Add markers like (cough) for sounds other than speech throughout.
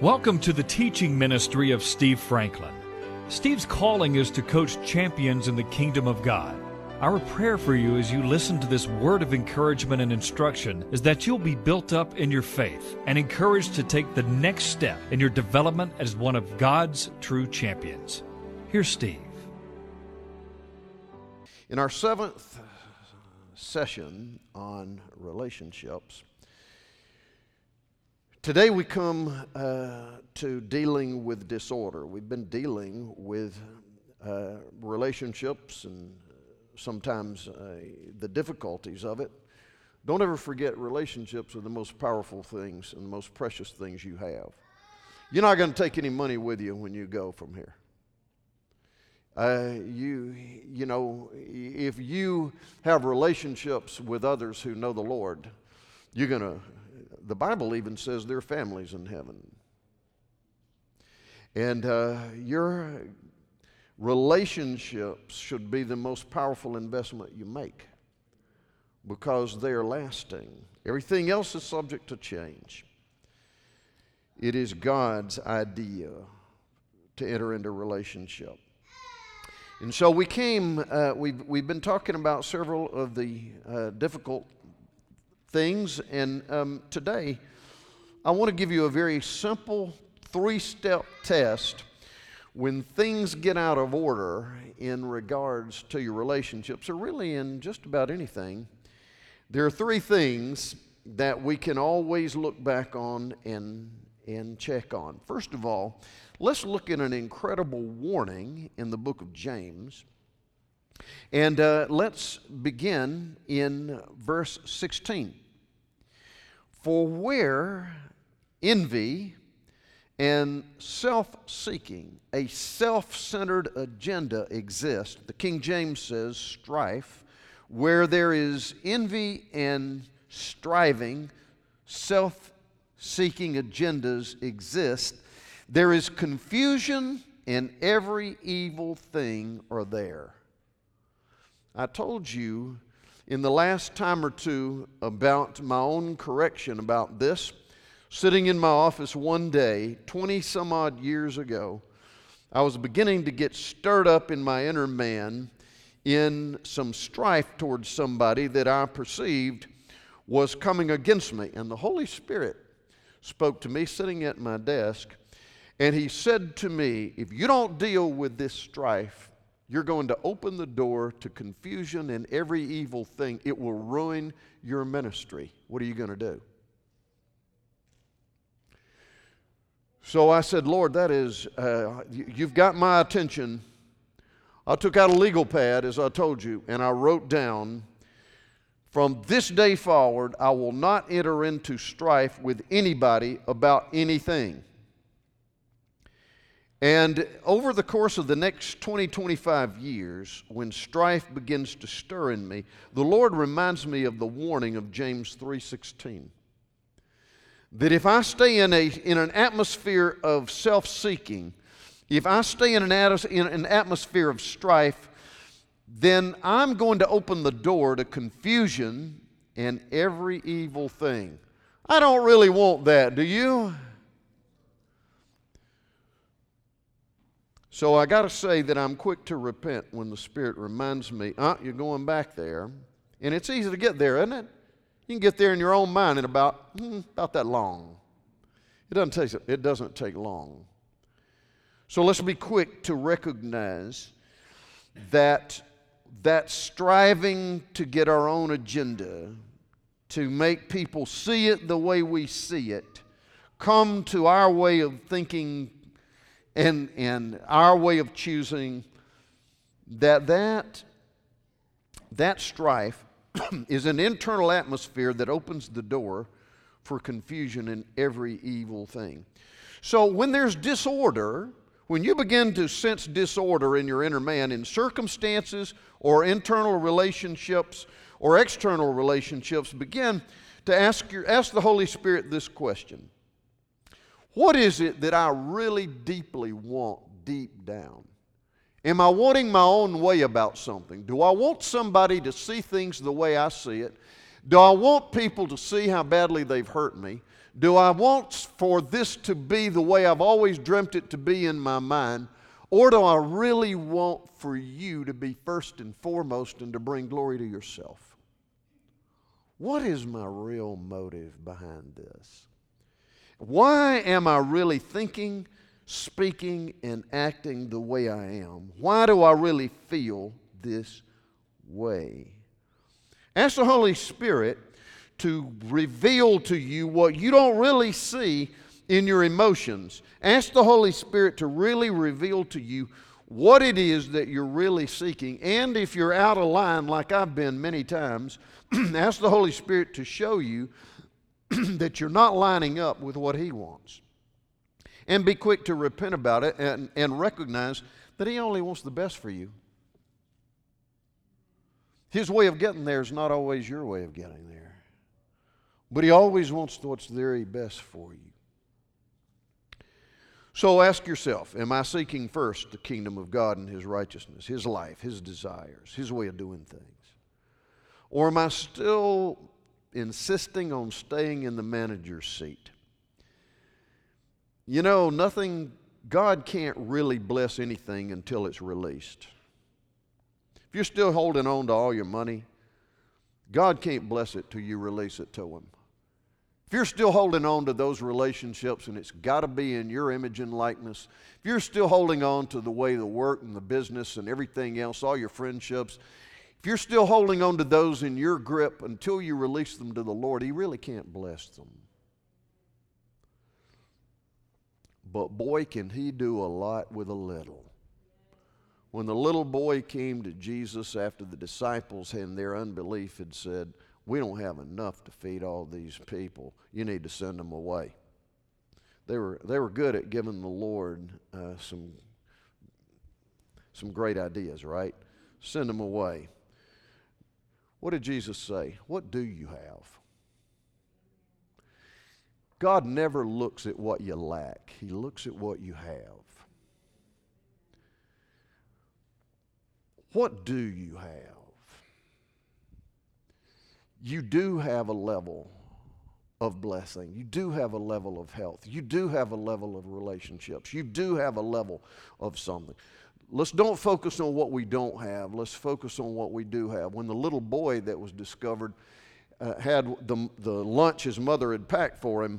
Welcome to the teaching ministry of Steve Franklin. Steve's calling is to coach champions in the kingdom of God. Our prayer for you as you listen to this word of encouragement and instruction is that you'll be built up in your faith and encouraged to take the next step in your development as one of God's true champions. Here's Steve. In our seventh session on relationships, today we come uh, to dealing with disorder. We've been dealing with uh, relationships and sometimes uh, the difficulties of it. Don't ever forget relationships are the most powerful things and the most precious things you have. You're not going to take any money with you when you go from here. Uh, you, you know, if you have relationships with others who know the Lord, you're going to, the Bible even says there are families in heaven. And uh, your relationships should be the most powerful investment you make because they are lasting. Everything else is subject to change. It is God's idea to enter into relationship. And so we came, uh, we've, we've been talking about several of the uh, difficult things, and um, today I want to give you a very simple three step test when things get out of order in regards to your relationships, or really in just about anything. There are three things that we can always look back on and, and check on. First of all, let's look at an incredible warning in the book of James. And uh, let's begin in verse 16. For where envy and self seeking, a self centered agenda exists, the King James says strife, where there is envy and striving, self seeking agendas exist, there is confusion and every evil thing are there. I told you in the last time or two about my own correction about this sitting in my office one day, 20 some odd years ago, I was beginning to get stirred up in my inner man in some strife towards somebody that I perceived was coming against me. And the Holy Spirit spoke to me sitting at my desk, and He said to me, If you don't deal with this strife, you're going to open the door to confusion and every evil thing. It will ruin your ministry. What are you going to do? So I said, Lord, that is, uh, you've got my attention. I took out a legal pad, as I told you, and I wrote down, from this day forward, I will not enter into strife with anybody about anything. And over the course of the next 20, 25 years, when strife begins to stir in me, the Lord reminds me of the warning of James 3:16 that if I stay in, a, in an atmosphere of self seeking, if I stay in an, in an atmosphere of strife, then I'm going to open the door to confusion and every evil thing. I don't really want that, do you? So I got to say that I'm quick to repent when the Spirit reminds me, uh, you're going back there. And it's easy to get there, isn't it? You can get there in your own mind in about, hmm, about that long. It doesn't, take, it doesn't take long. So let's be quick to recognize that that striving to get our own agenda, to make people see it the way we see it, come to our way of thinking and, and our way of choosing, that that, that strife (clears throat) is an internal atmosphere that opens the door for confusion in every evil thing. So when there's disorder, when you begin to sense disorder in your inner man in circumstances or internal relationships or external relationships, begin to ask, your, ask the Holy Spirit this question What is it that I really deeply want deep down? Am I wanting my own way about something? Do I want somebody to see things the way I see it? Do I want people to see how badly they've hurt me? Do I want for this to be the way I've always dreamt it to be in my mind? Or do I really want for you to be first and foremost and to bring glory to yourself? What is my real motive behind this? Why am I really thinking, speaking, and acting the way I am? Why do I really feel this way? Ask the Holy Spirit to reveal to you what you don't really see in your emotions. Ask the Holy Spirit to really reveal to you what it is that you're really seeking. And if you're out of line, like I've been many times, (clears throat) ask the Holy Spirit to show you (clears throat) that you're not lining up with what He wants. And be quick to repent about it and, and recognize that He only wants the best for you. His way of getting there is not always your way of getting there. But He always wants what's very best for you. So ask yourself Am I seeking first the kingdom of God and His righteousness, His life, His desires, His way of doing things? Or am I still insisting on staying in the manager's seat? You know, nothing, God can't really bless anything until it's released. If you're still holding on to all your money, God can't bless it till you release it to Him. If you're still holding on to those relationships and it's got to be in your image and likeness, if you're still holding on to the way the work and the business and everything else, all your friendships, if you're still holding on to those in your grip until you release them to the Lord, He really can't bless them. But boy, can He do a lot with a little. When the little boy came to Jesus after the disciples and their unbelief had said, we don't have enough to feed all these people. You need to send them away. They were, they were good at giving the Lord uh, some, some great ideas, right? Send them away. What did Jesus say? What do you have? God never looks at what you lack, He looks at what you have. What do you have? you do have a level of blessing. You do have a level of health. You do have a level of relationships. You do have a level of something. Let's don't focus on what we don't have. Let's focus on what we do have. When the little boy that was discovered uh, had the, the lunch his mother had packed for him,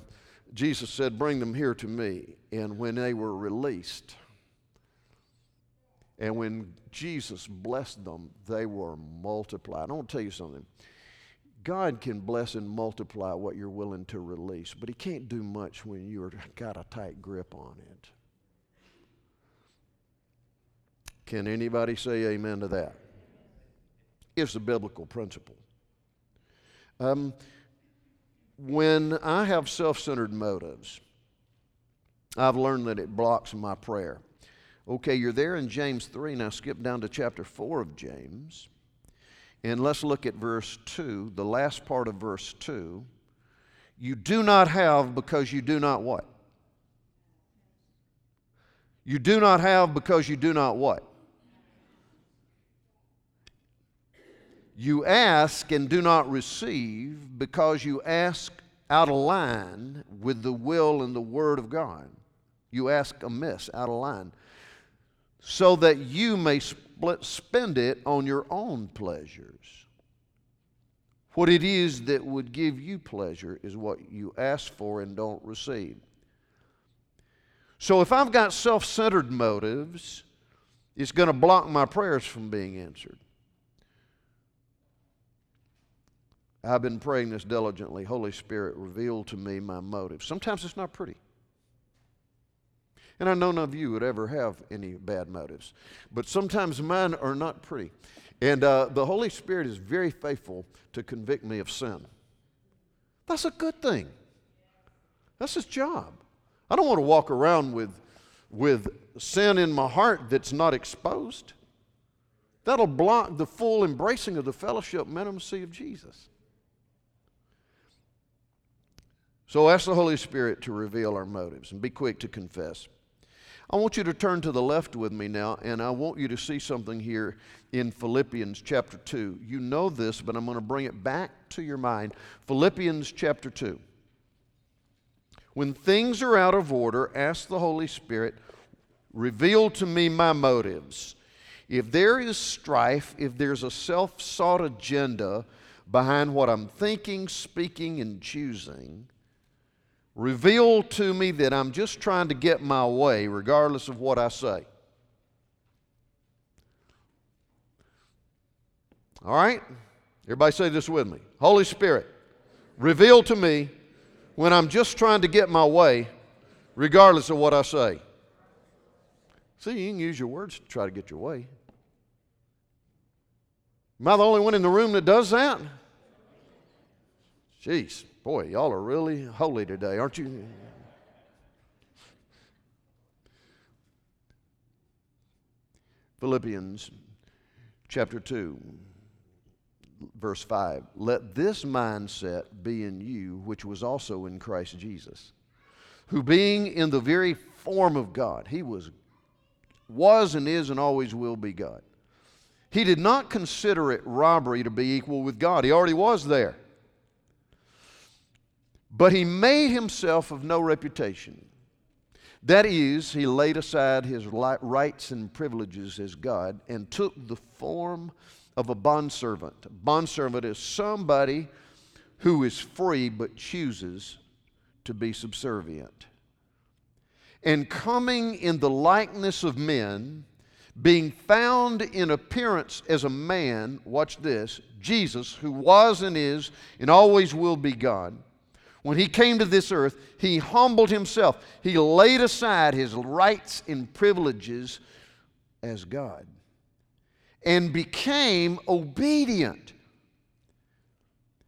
Jesus said, Bring them here to me. And when they were released, and when Jesus blessed them, they were multiplied. I want to tell you something. God can bless and multiply what you're willing to release, but He can't do much when you've got a tight grip on it. Can anybody say amen to that? It's a biblical principle. Um, when I have self centered motives, I've learned that it blocks my prayer. Okay, you're there in James 3. Now skip down to chapter 4 of James. And let's look at verse 2, the last part of verse 2. You do not have because you do not what? You do not have because you do not what? You ask and do not receive because you ask out of line with the will and the word of God. You ask amiss, out of line, so that you may spend it on your own pleasures. What it is that would give you pleasure is what you ask for and don't receive. So if I've got self centered motives, it's going to block my prayers from being answered. I've been praying this diligently. Holy Spirit, reveal to me my motives. Sometimes it's not pretty. And I know none of you would ever have any bad motives. But sometimes mine are not pretty. And uh, the Holy Spirit is very faithful to convict me of sin. That's a good thing. That's his job. I don't want to walk around with, with sin in my heart that's not exposed. That'll block the full embracing of the fellowship intimacy of Jesus. So ask the Holy Spirit to reveal our motives and be quick to confess. I want you to turn to the left with me now, and I want you to see something here in Philippians chapter 2. You know this, but I'm going to bring it back to your mind. Philippians chapter 2. When things are out of order, ask the Holy Spirit, reveal to me my motives. If there is strife, if there's a self sought agenda behind what I'm thinking, speaking, and choosing, reveal to me that I'm just trying to get my way, regardless of what I say. All right? Everybody say this with me. Holy Spirit, reveal to me when I'm just trying to get my way, regardless of what I say. See, you can use your words to try to get your way. Am I the only one in the room that does that? Jeez, boy, y'all are really holy today, aren't you? Philippians chapter 2 verse 5 let this mindset be in you which was also in christ jesus who being in the very form of god he was was and is and always will be god. He did not consider it robbery to be equal with god. He already was there but he made himself of no reputation that is, he laid aside his rights and privileges as God and took the form of a bondservant. A bondservant is somebody who is free but chooses to be subservient. And coming in the likeness of men, being found in appearance as a man, watch this, Jesus, who was and is and always will be God, when he came to this earth, he humbled himself. He laid aside his rights and privileges as God and became obedient.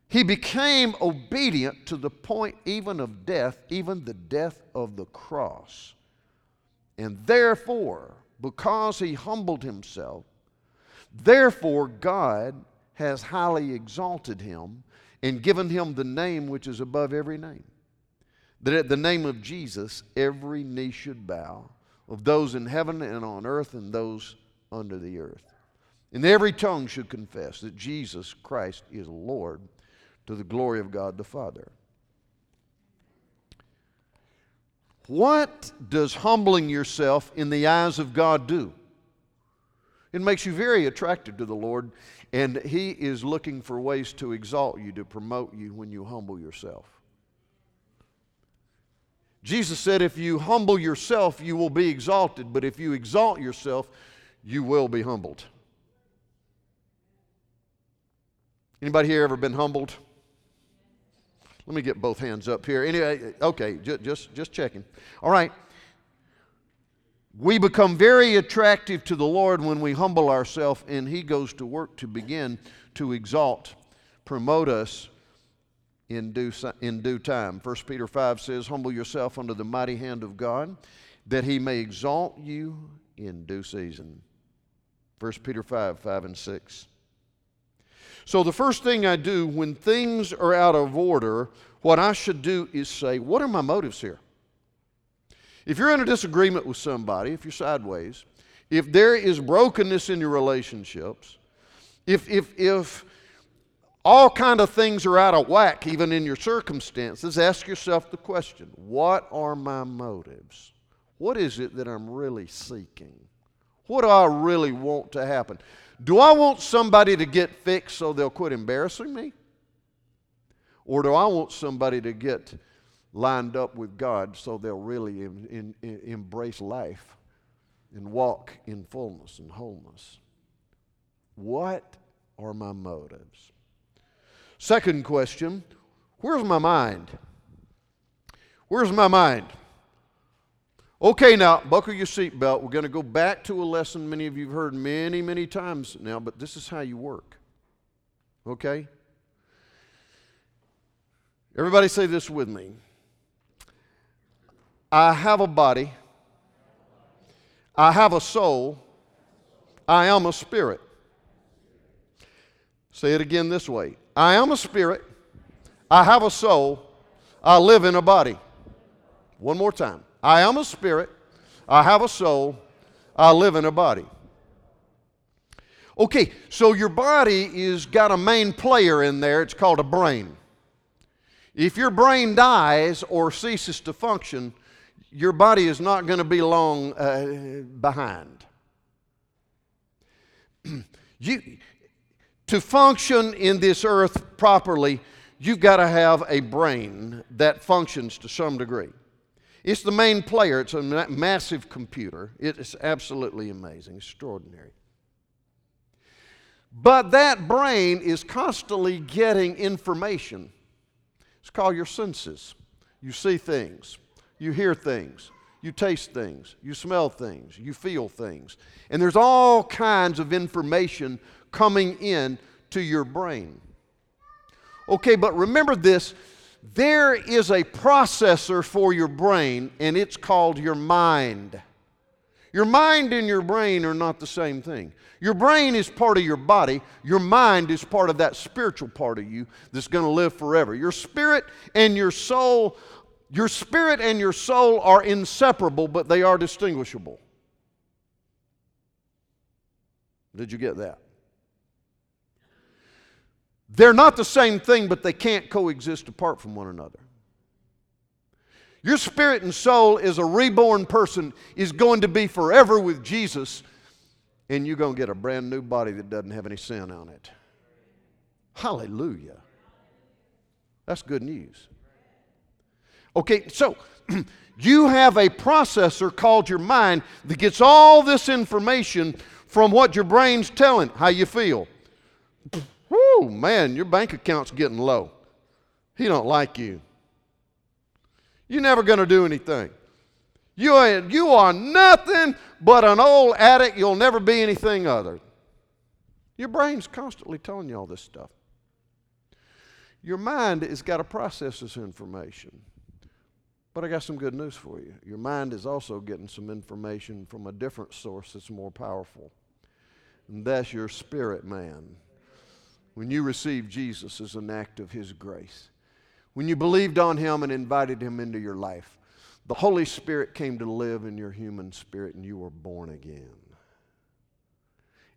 He became obedient to the point even of death, even the death of the cross. And therefore, because he humbled himself, therefore God has highly exalted him and given him the name which is above every name. That at the name of Jesus, every knee should bow, of those in heaven and on earth and those under the earth. And every tongue should confess that Jesus Christ is Lord to the glory of God the Father. What does humbling yourself in the eyes of God do? It makes you very attractive to the Lord, and He is looking for ways to exalt you, to promote you when you humble yourself. Jesus said, If you humble yourself, you will be exalted, but if you exalt yourself, you will be humbled. Anybody here ever been humbled? Let me get both hands up here. Anyway, uh, okay, just, just, just checking. All right. We become very attractive to the Lord when we humble ourselves, and He goes to work to begin to exalt, promote us in due, in due time. 1 Peter 5 says, Humble yourself under the mighty hand of God, that He may exalt you in due season. 1 Peter 5 5 and 6. So, the first thing I do when things are out of order, what I should do is say, What are my motives here? If you're in a disagreement with somebody, if you're sideways, if there is brokenness in your relationships, if, if, if all kind of things are out of whack, even in your circumstances, ask yourself the question what are my motives? What is it that I'm really seeking? What do I really want to happen? Do I want somebody to get fixed so they'll quit embarrassing me? Or do I want somebody to get lined up with God so they'll really in, in, embrace life and walk in fullness and wholeness? What are my motives? Second question Where's my mind? Where's my mind? Okay, now, buckle your seatbelt. We're going to go back to a lesson many of you have heard many, many times now, but this is how you work. Okay? Everybody say this with me. I have a body. I have a soul. I am a spirit. Say it again this way I am a spirit. I have a soul. I live in a body. One more time. I am a spirit, I have a soul, I live in a body. Okay, so your body is got a main player in there, it's called a brain. If your brain dies or ceases to function, your body is not going to be long uh, behind. (clears throat) you, to function in this earth properly, you've got to have a brain that functions to some degree. It's the main player, it's a massive computer. It is absolutely amazing, extraordinary. But that brain is constantly getting information. It's called your senses. You see things, you hear things, you taste things, you smell things, you feel things. And there's all kinds of information coming in to your brain. Okay, but remember this there is a processor for your brain, and it's called your mind. Your mind and your brain are not the same thing. Your brain is part of your body. Your mind is part of that spiritual part of you that's going to live forever. Your spirit and your soul, your spirit and your soul are inseparable, but they are distinguishable. Did you get that? They're not the same thing, but they can't coexist apart from one another. Your spirit and soul as a reborn person is going to be forever with Jesus, and you're going to get a brand new body that doesn't have any sin on it. Hallelujah. That's good news. Okay, so (clears throat) you have a processor called your mind that gets all this information from what your brain's telling how you feel (clears throat) Whoo, man, your bank account's getting low. He don't like you. You're never going to do anything. You are, you are nothing but an old addict. You'll never be anything other. Your brain's constantly telling you all this stuff. Your mind has got to process this information. But I got some good news for you. Your mind is also getting some information from a different source that's more powerful. And that's your spirit man when you received Jesus as an act of His grace. When you believed on Him and invited Him into your life, the Holy Spirit came to live in your human spirit and you were born again.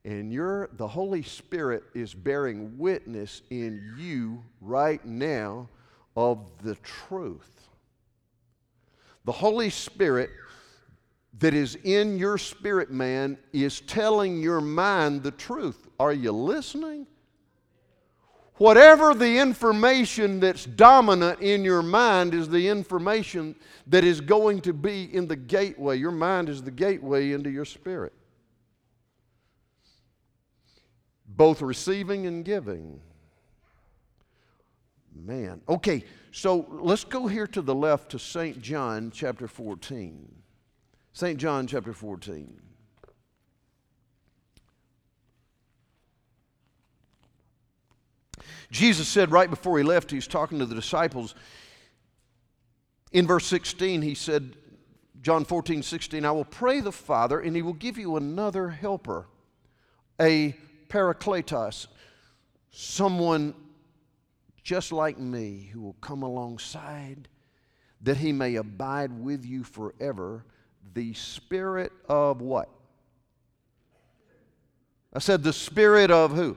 And you the Holy Spirit is bearing witness in you right now of the truth. The Holy Spirit that is in your spirit man is telling your mind the truth. Are you listening? Whatever the information that's dominant in your mind is the information that is going to be in the gateway. Your mind is the gateway into your spirit. Both receiving and giving. Man. Okay, so let's go here to the left to St. John chapter 14. St. John chapter 14. Jesus said right before he left, he's talking to the disciples. In verse 16, he said, John 14, 16, I will pray the Father, and he will give you another helper, a parakletos, someone just like me who will come alongside that he may abide with you forever. The Spirit of what? I said, the Spirit of who?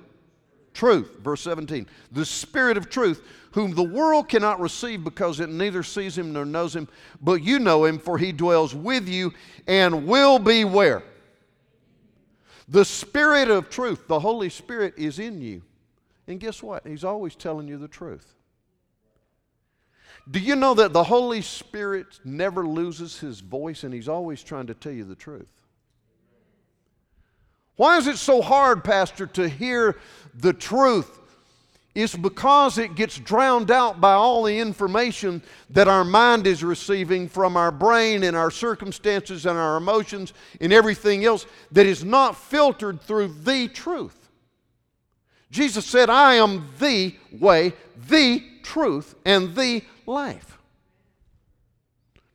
truth. Verse 17. The Spirit of truth, whom the world cannot receive because it neither sees him nor knows him, but you know him, for he dwells with you and will be where? The Spirit of truth, the Holy Spirit, is in you. And guess what? He's always telling you the truth. Do you know that the Holy Spirit never loses his voice and he's always trying to tell you the truth? Why is it so hard, Pastor, to hear the truth? It's because it gets drowned out by all the information that our mind is receiving from our brain and our circumstances and our emotions and everything else that is not filtered through the truth. Jesus said, I am the way, the truth, and the life.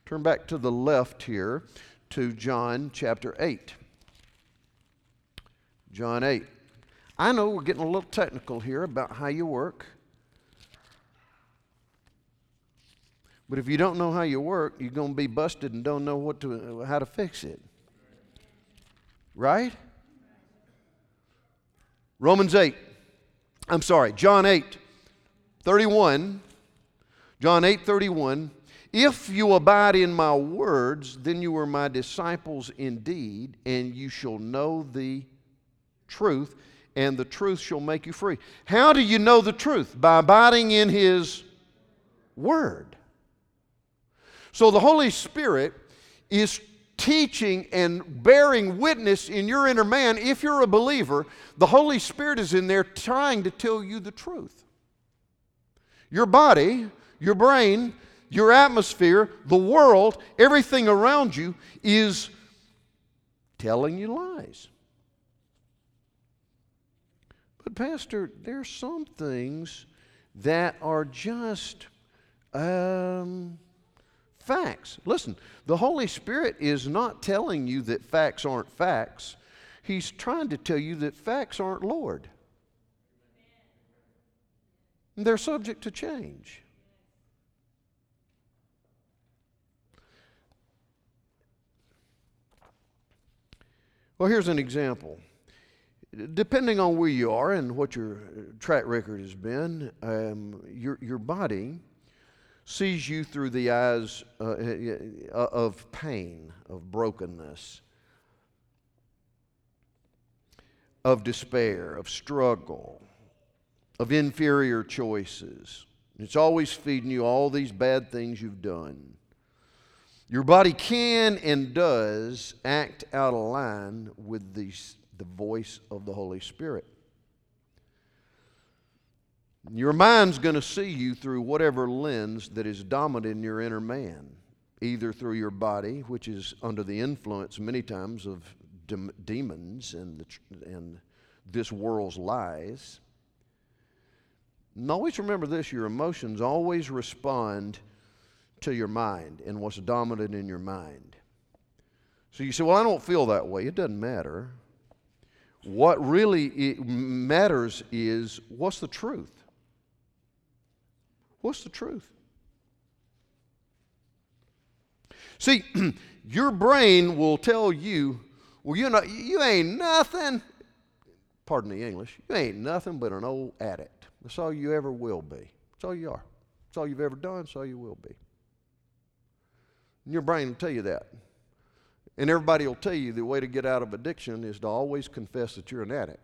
Turn back to the left here to John chapter 8. John 8. I know we're getting a little technical here about how you work. But if you don't know how you work, you're going to be busted and don't know what to, how to fix it. Right? Romans 8. I'm sorry, John 8, 31 John 8 31. If you abide in my words, then you are my disciples indeed, and you shall know the truth, and the truth shall make you free. How do you know the truth? By abiding in his word. So the Holy Spirit is teaching and bearing witness in your inner man. If you're a believer, the Holy Spirit is in there trying to tell you the truth. Your body, your brain, your atmosphere, the world, everything around you is telling you lies. But, Pastor, there's some things that are just um, facts. Listen, the Holy Spirit is not telling you that facts aren't facts, He's trying to tell you that facts aren't Lord. They're subject to change. Well, here's an example. Depending on where you are and what your track record has been, um, your, your body sees you through the eyes uh, uh of pain, of brokenness, of despair, of struggle, of inferior choices. It's always feeding you all these bad things you've done. Your body can and does act out of line with the, the voice of the Holy Spirit. Your mind's going to see you through whatever lens that is dominant in your inner man, either through your body, which is under the influence many times of de- demons and, the, and this world's lies. And always remember this your emotions always respond to your mind and what's dominant in your mind. So you say, Well, I don't feel that way. It doesn't matter. What really matters is what's the truth? What's the truth? See, (clears throat) your brain will tell you, well, you know, you ain't nothing, pardon the English, you ain't nothing but an old addict. That's all you ever will be. That's all you are. That's all you've ever done, that's all you will be. And your brain will tell you that. And everybody will tell you the way to get out of addiction is to always confess that you're an addict.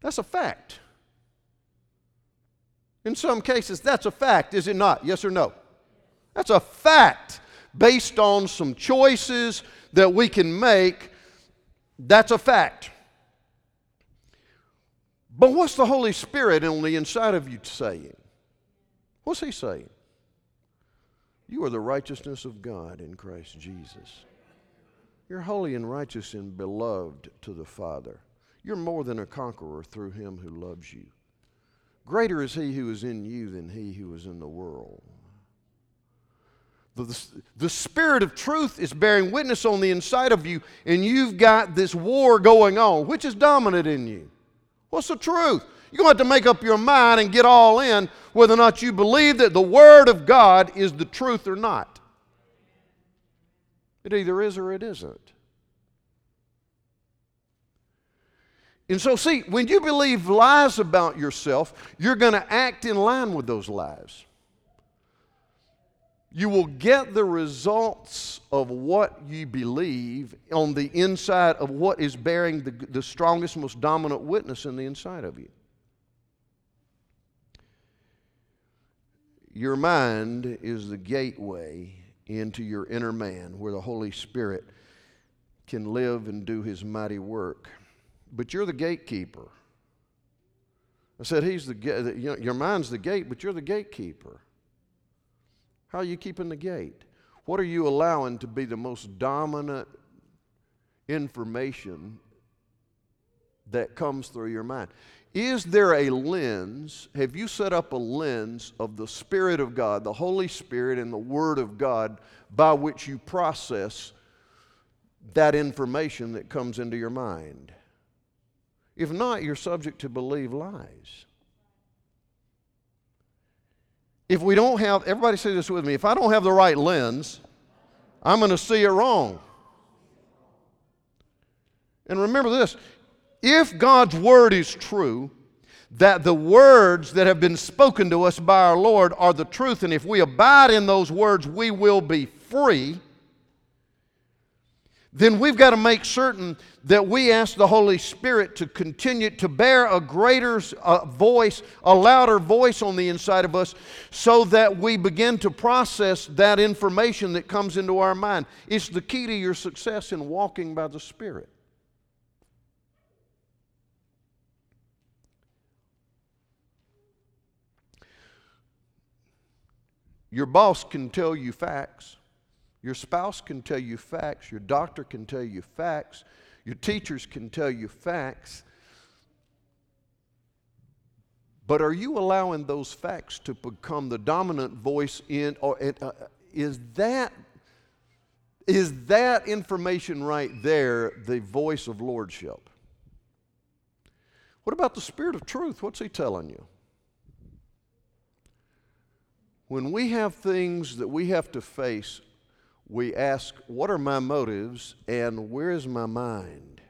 That's a fact. In some cases, that's a fact, is it not? Yes or no? That's a fact based on some choices that we can make. That's a fact. But what's the Holy Spirit on the inside of you saying? What's He saying? You are the righteousness of God in Christ Jesus. You're holy and righteous and beloved to the Father. You're more than a conqueror through him who loves you. Greater is he who is in you than he who is in the world. The, the, the, Spirit of truth is bearing witness on the inside of you, and you've got this war going on. Which is dominant in you? What's the truth? You're going to have to make up your mind and get all in whether or not you believe that the Word of God is the truth or not. It either is or it isn't. And so, see, when you believe lies about yourself, you're going to act in line with those lies. You will get the results of what you believe on the inside of what is bearing the, the strongest, most dominant witness in the inside of you. Your mind is the gateway into your inner man where the Holy Spirit can live and do his mighty work. But you're the gatekeeper. I said, He's the you know, your mind's the gate, but you're the gatekeeper. How are you keeping the gate? What are you allowing to be the most dominant information that comes through your mind? Is there a lens? Have you set up a lens of the Spirit of God, the Holy Spirit, and the Word of God by which you process that information that comes into your mind? If not, you're subject to believe lies. If we don't have, everybody say this with me, if I don't have the right lens, I'm going to see it wrong. And remember this if God's word is true, that the words that have been spoken to us by our Lord are the truth, and if we abide in those words, we will be free, then we've got to make certain that we ask the Holy Spirit to continue to bear a greater uh, voice, a louder voice on the inside of us, so that we begin to process that information that comes into our mind. It's the key to your success in walking by the Spirit. Your boss can tell you facts. Your spouse can tell you facts. Your doctor can tell you facts. Your teachers can tell you facts. But are you allowing those facts to become the dominant voice in, or uh, is that is that information right there the voice of lordship? What about the spirit of truth? What's he telling you? When we have things that we have to face, we ask, What are my motives and where is my mind?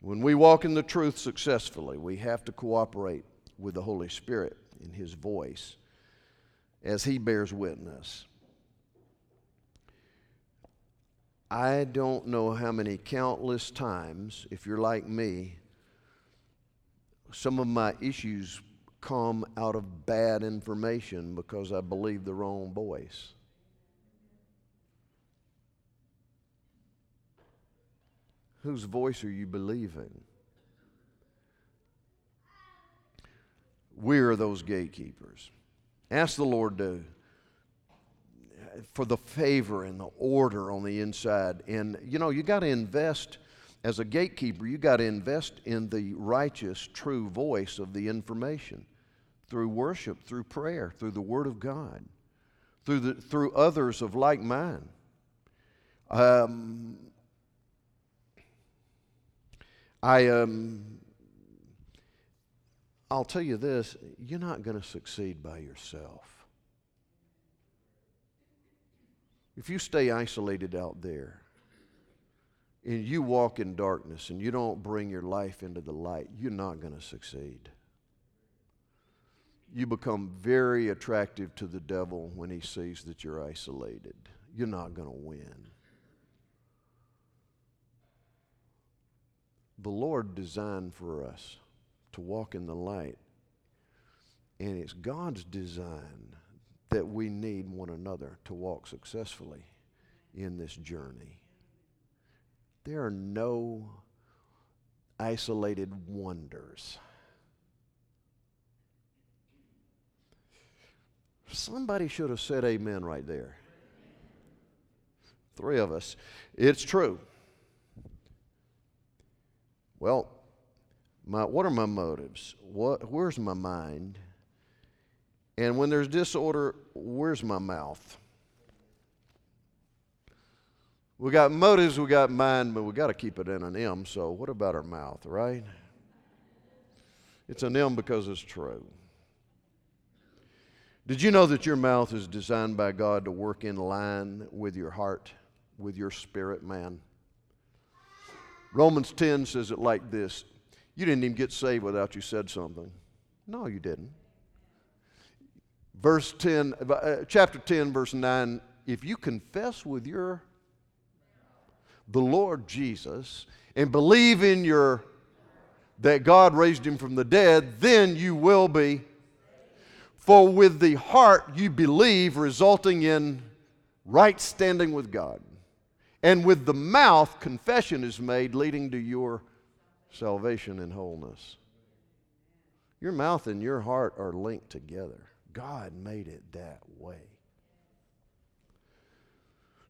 When we walk in the truth successfully, we have to cooperate with the Holy Spirit in His voice as He bears witness. I don't know how many countless times, if you're like me, some of my issues come out of bad information because I believe the wrong voice. Whose voice are you believing? We are those gatekeepers. Ask the Lord to for the favor and the order on the inside. And you know, you got to invest as a gatekeeper, you got to invest in the righteous, true voice of the information through worship, through prayer, through the Word of God, through, the, through others of like mind. Um, I, um, I'll tell you this you're not going to succeed by yourself. If you stay isolated out there, and you walk in darkness and you don't bring your life into the light, you're not going to succeed. You become very attractive to the devil when he sees that you're isolated. You're not going to win. The Lord designed for us to walk in the light, and it's God's design that we need one another to walk successfully in this journey. There are no isolated wonders. Somebody should have said amen right there. Three of us. It's true. Well, my, what are my motives? What, where's my mind? And when there's disorder, where's my mouth? We got motives, we got mind, but we got to keep it in an M. So, what about our mouth, right? It's an M because it's true. Did you know that your mouth is designed by God to work in line with your heart, with your spirit, man? Romans 10 says it like this You didn't even get saved without you said something. No, you didn't. Verse 10, uh, chapter 10, verse 9 if you confess with your the Lord Jesus and believe in your that God raised him from the dead, then you will be. For with the heart you believe, resulting in right standing with God. And with the mouth, confession is made, leading to your salvation and wholeness. Your mouth and your heart are linked together. God made it that way.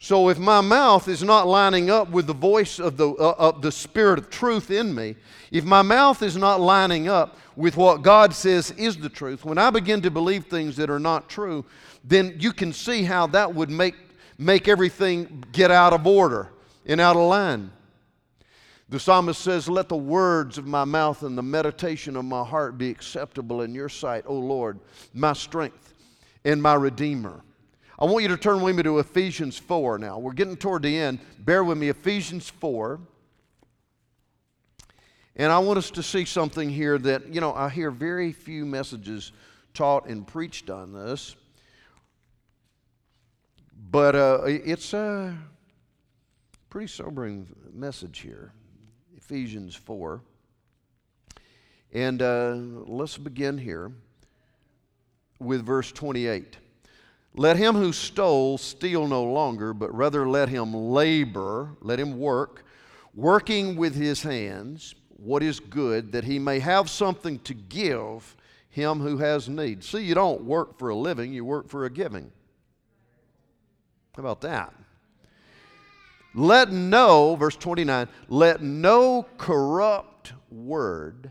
So if my mouth is not lining up with the voice of the, uh, of the Spirit of truth in me, if my mouth is not lining up with what God says is the truth, when I begin to believe things that are not true, then you can see how that would make, make everything get out of order and out of line. The psalmist says, Let the words of my mouth and the meditation of my heart be acceptable in your sight, O Lord, my strength and my redeemer. I want you to turn with me to Ephesians 4 now. We're getting toward the end. Bear with me, Ephesians 4. And I want us to see something here that, you know, I hear very few messages taught and preached on this. But uh, it's a pretty sobering message here Ephesians 4. And uh, let's begin here with verse 28. Let him who stole steal no longer, but rather let him labor, let him work, working with his hands what is good, that he may have something to give him who has need. See, you don't work for a living, you work for a giving. How about that? Let no, verse 29, let no corrupt word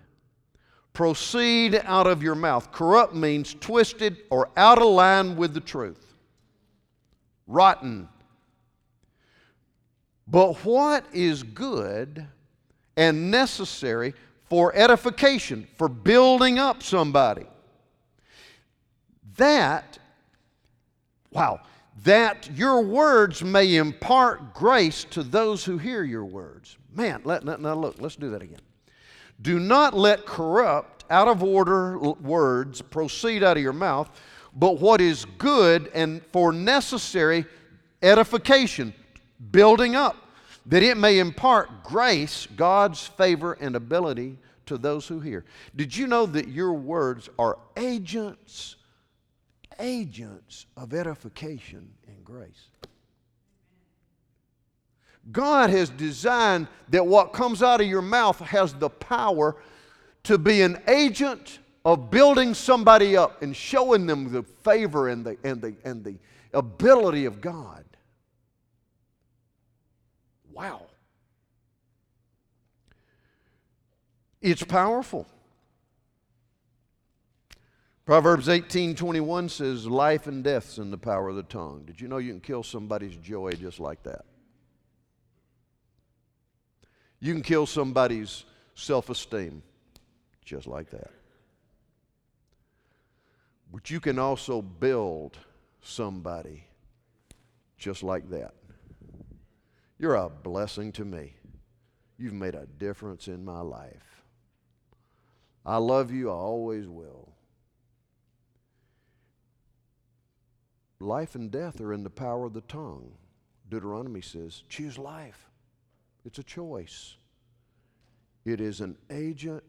proceed out of your mouth. Corrupt means twisted or out of line with the truth, rotten. But what is good and necessary for edification, for building up somebody? That, wow, that your words may impart grace to those who hear your words. Man, let, now look, let's do that again. Do not let corrupt, out of order words proceed out of your mouth, but what is good and for necessary edification, building up, that it may impart grace, God's favor, and ability to those who hear. Did you know that your words are agents, agents of edification and grace? God has designed that what comes out of your mouth has the power to be an agent of building somebody up and showing them the favor and the, and the, and the ability of God. Wow. It's powerful. Proverbs 18 21 says, Life and death's in the power of the tongue. Did you know you can kill somebody's joy just like that? You can kill somebody's self esteem just like that. But you can also build somebody just like that. You're a blessing to me. You've made a difference in my life. I love you, I always will. Life and death are in the power of the tongue. Deuteronomy says, choose life. It's a choice. It is an agent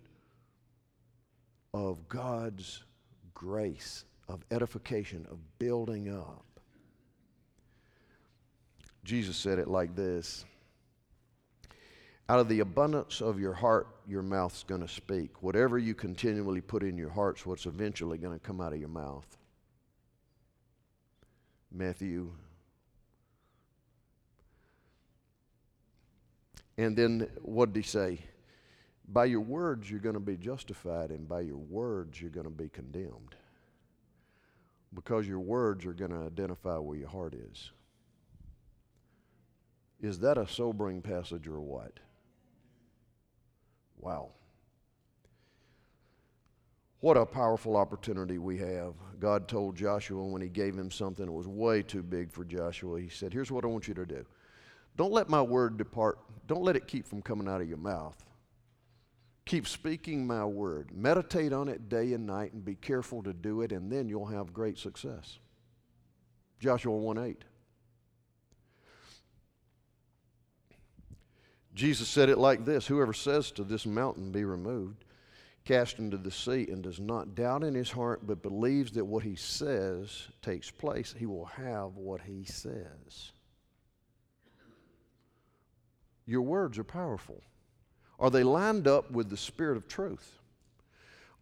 of God's grace, of edification, of building up. Jesus said it like this Out of the abundance of your heart, your mouth's going to speak. Whatever you continually put in your heart's what's eventually going to come out of your mouth. Matthew And then what did he say? By your words, you're going to be justified, and by your words, you're going to be condemned. Because your words are going to identify where your heart is. Is that a sobering passage or what? Wow. What a powerful opportunity we have. God told Joshua when he gave him something that was way too big for Joshua, he said, Here's what I want you to do. Don't let my word depart. Don't let it keep from coming out of your mouth. Keep speaking my word. Meditate on it day and night and be careful to do it, and then you'll have great success. Joshua 1 8. Jesus said it like this Whoever says to this mountain, Be removed, cast into the sea, and does not doubt in his heart, but believes that what he says takes place, he will have what he says. Your words are powerful. Are they lined up with the spirit of truth?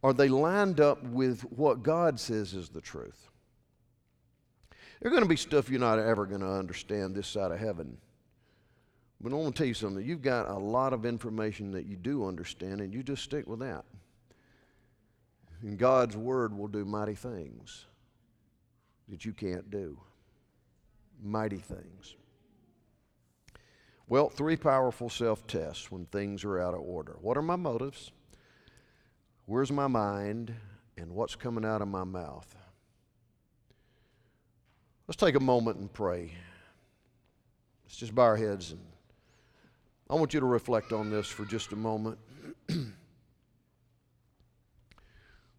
Are they lined up with what God says is the truth? There's going to be stuff you're not ever going to understand this side of heaven. But I want to tell you something. You've got a lot of information that you do understand, and you just stick with that. And God's Word will do mighty things that you can't do. Mighty things. Well, three powerful self tests when things are out of order. What are my motives? Where's my mind? And what's coming out of my mouth? Let's take a moment and pray. Let's just bow our heads and I want you to reflect on this for just a moment. (clears throat)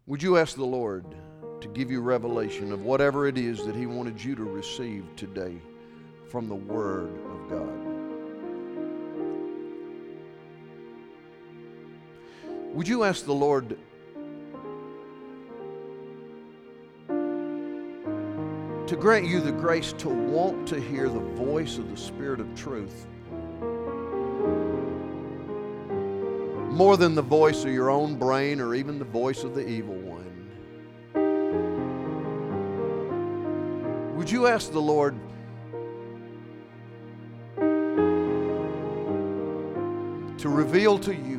Would you ask the Lord to give you revelation of whatever it is that He wanted you to receive today from the Word of God? Would you ask the Lord to grant you the grace to want to hear the voice of the Spirit of truth more than the voice of your own brain or even the voice of the evil one. Would you ask the Lord to reveal to you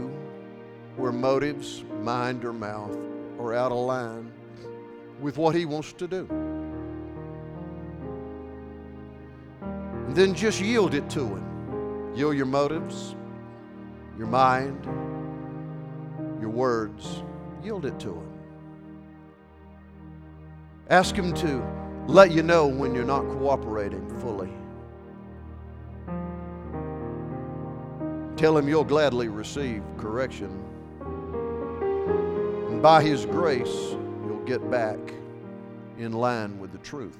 motives, mind, or mouth are out of line with what He wants to do? And then just yield it to Him. Yield your motives, your mind, your words. Yield it to Him. Ask Him to let you know when you're not cooperating fully. Tell Him you'll gladly receive correction. And by His grace, you'll get back in line with the truth.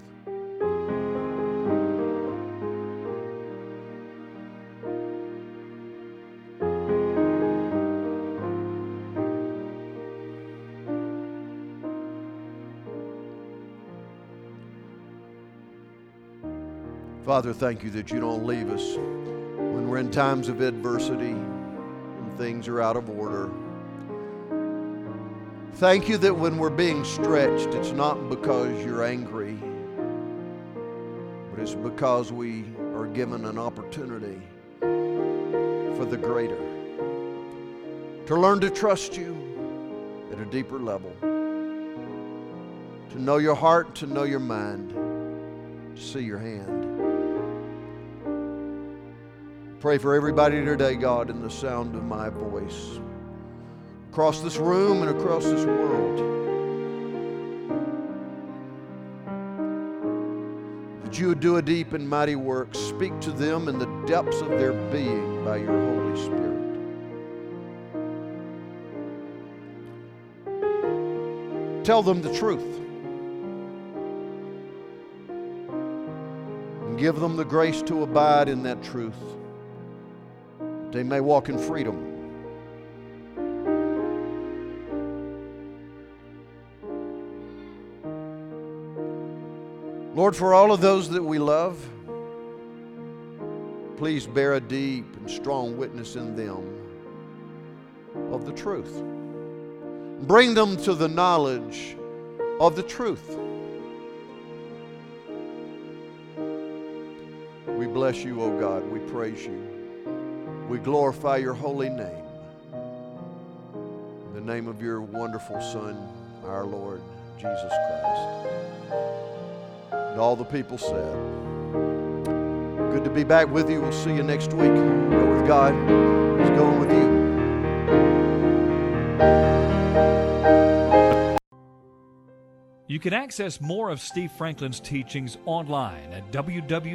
Father, thank you that you don't leave us when we're in times of adversity and things are out of order. Thank you that when we're being stretched, it's not because you're angry, but it's because we are given an opportunity for the greater. To learn to trust you at a deeper level, to know your heart, to know your mind, to see your hand. Pray for everybody today, God, in the sound of my voice. Across this room and across this world. That you would do a deep and mighty work. Speak to them in the depths of their being by your Holy Spirit. Tell them the truth. And give them the grace to abide in that truth they may walk in freedom. Lord, for all of those that we love, please bear a deep and strong witness in them of the truth. Bring them to the knowledge of the truth. We bless you, O God. We praise you. We glorify your holy name. In the name of your wonderful Son, our Lord Jesus Christ. And all the people said, Good to be back with you. We'll see you next week. Go with God. He's going with you. You can access more of Steve Franklin's teachings online at www.sfmin.com.